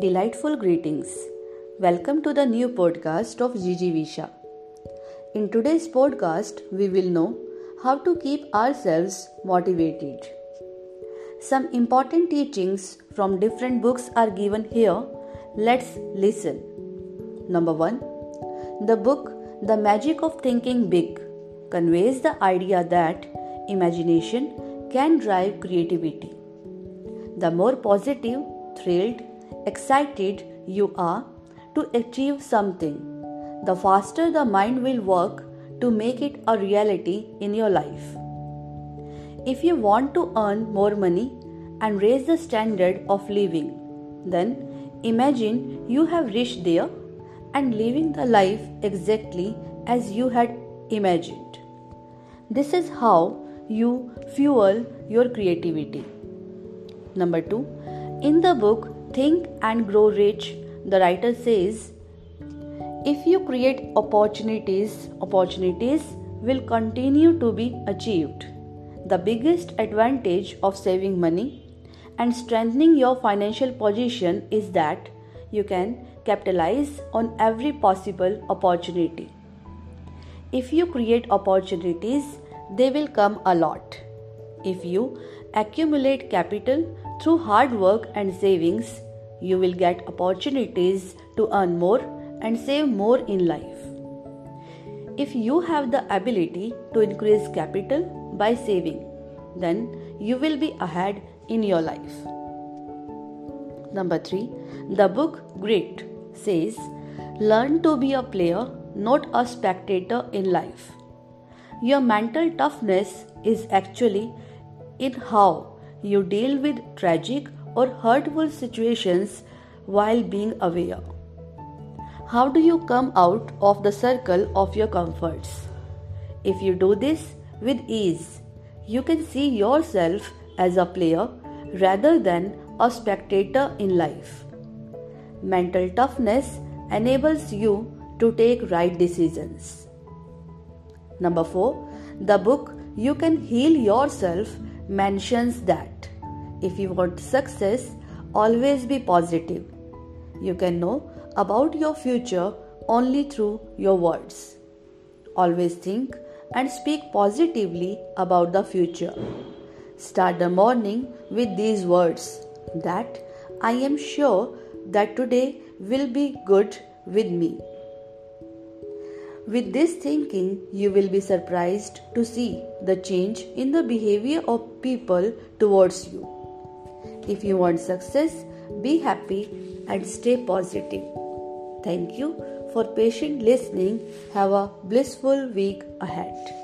Delightful greetings. Welcome to the new podcast of Gigi Visha. In today's podcast, we will know how to keep ourselves motivated. Some important teachings from different books are given here. Let's listen. Number 1. The book The Magic of Thinking Big conveys the idea that imagination can drive creativity. The more positive, thrilled, excited you are to achieve something, the faster the mind will work to make it a reality in your life. If you want to earn more money and raise the standard of living, then imagine you have reached there and living the life exactly as you had imagined. This is how you fuel your creativity. Number 2. In the book Think and Grow Rich, the writer says, if you create opportunities, opportunities will continue to be achieved. The biggest advantage of saving money and strengthening your financial position is that you can capitalize on every possible opportunity. If you create opportunities, they will come a lot. If you accumulate capital through hard work and savings, you will get opportunities to earn more and save more in life. If you have the ability to increase capital by saving, then you will be ahead in your life. Number 3. The book Great says, Learn to be a player, not a spectator in life. Your mental toughness is actually in how you deal with tragic or hurtful situations while being aware. How do you come out of the circle of your comforts? If you do this with ease, you can see yourself as a player rather than a spectator in life. Mental toughness enables you to take right decisions. Number 4. The book You Can Heal Yourself mentions that if you want success, always be positive. You can know about your future only through your words. Always think and speak positively about the future. Start the morning with these words that I am sure that today will be good with me. With this thinking, you will be surprised to see the change in the behavior of people towards you. If you want success, be happy and stay positive. Thank you for patient listening. Have a blissful week ahead.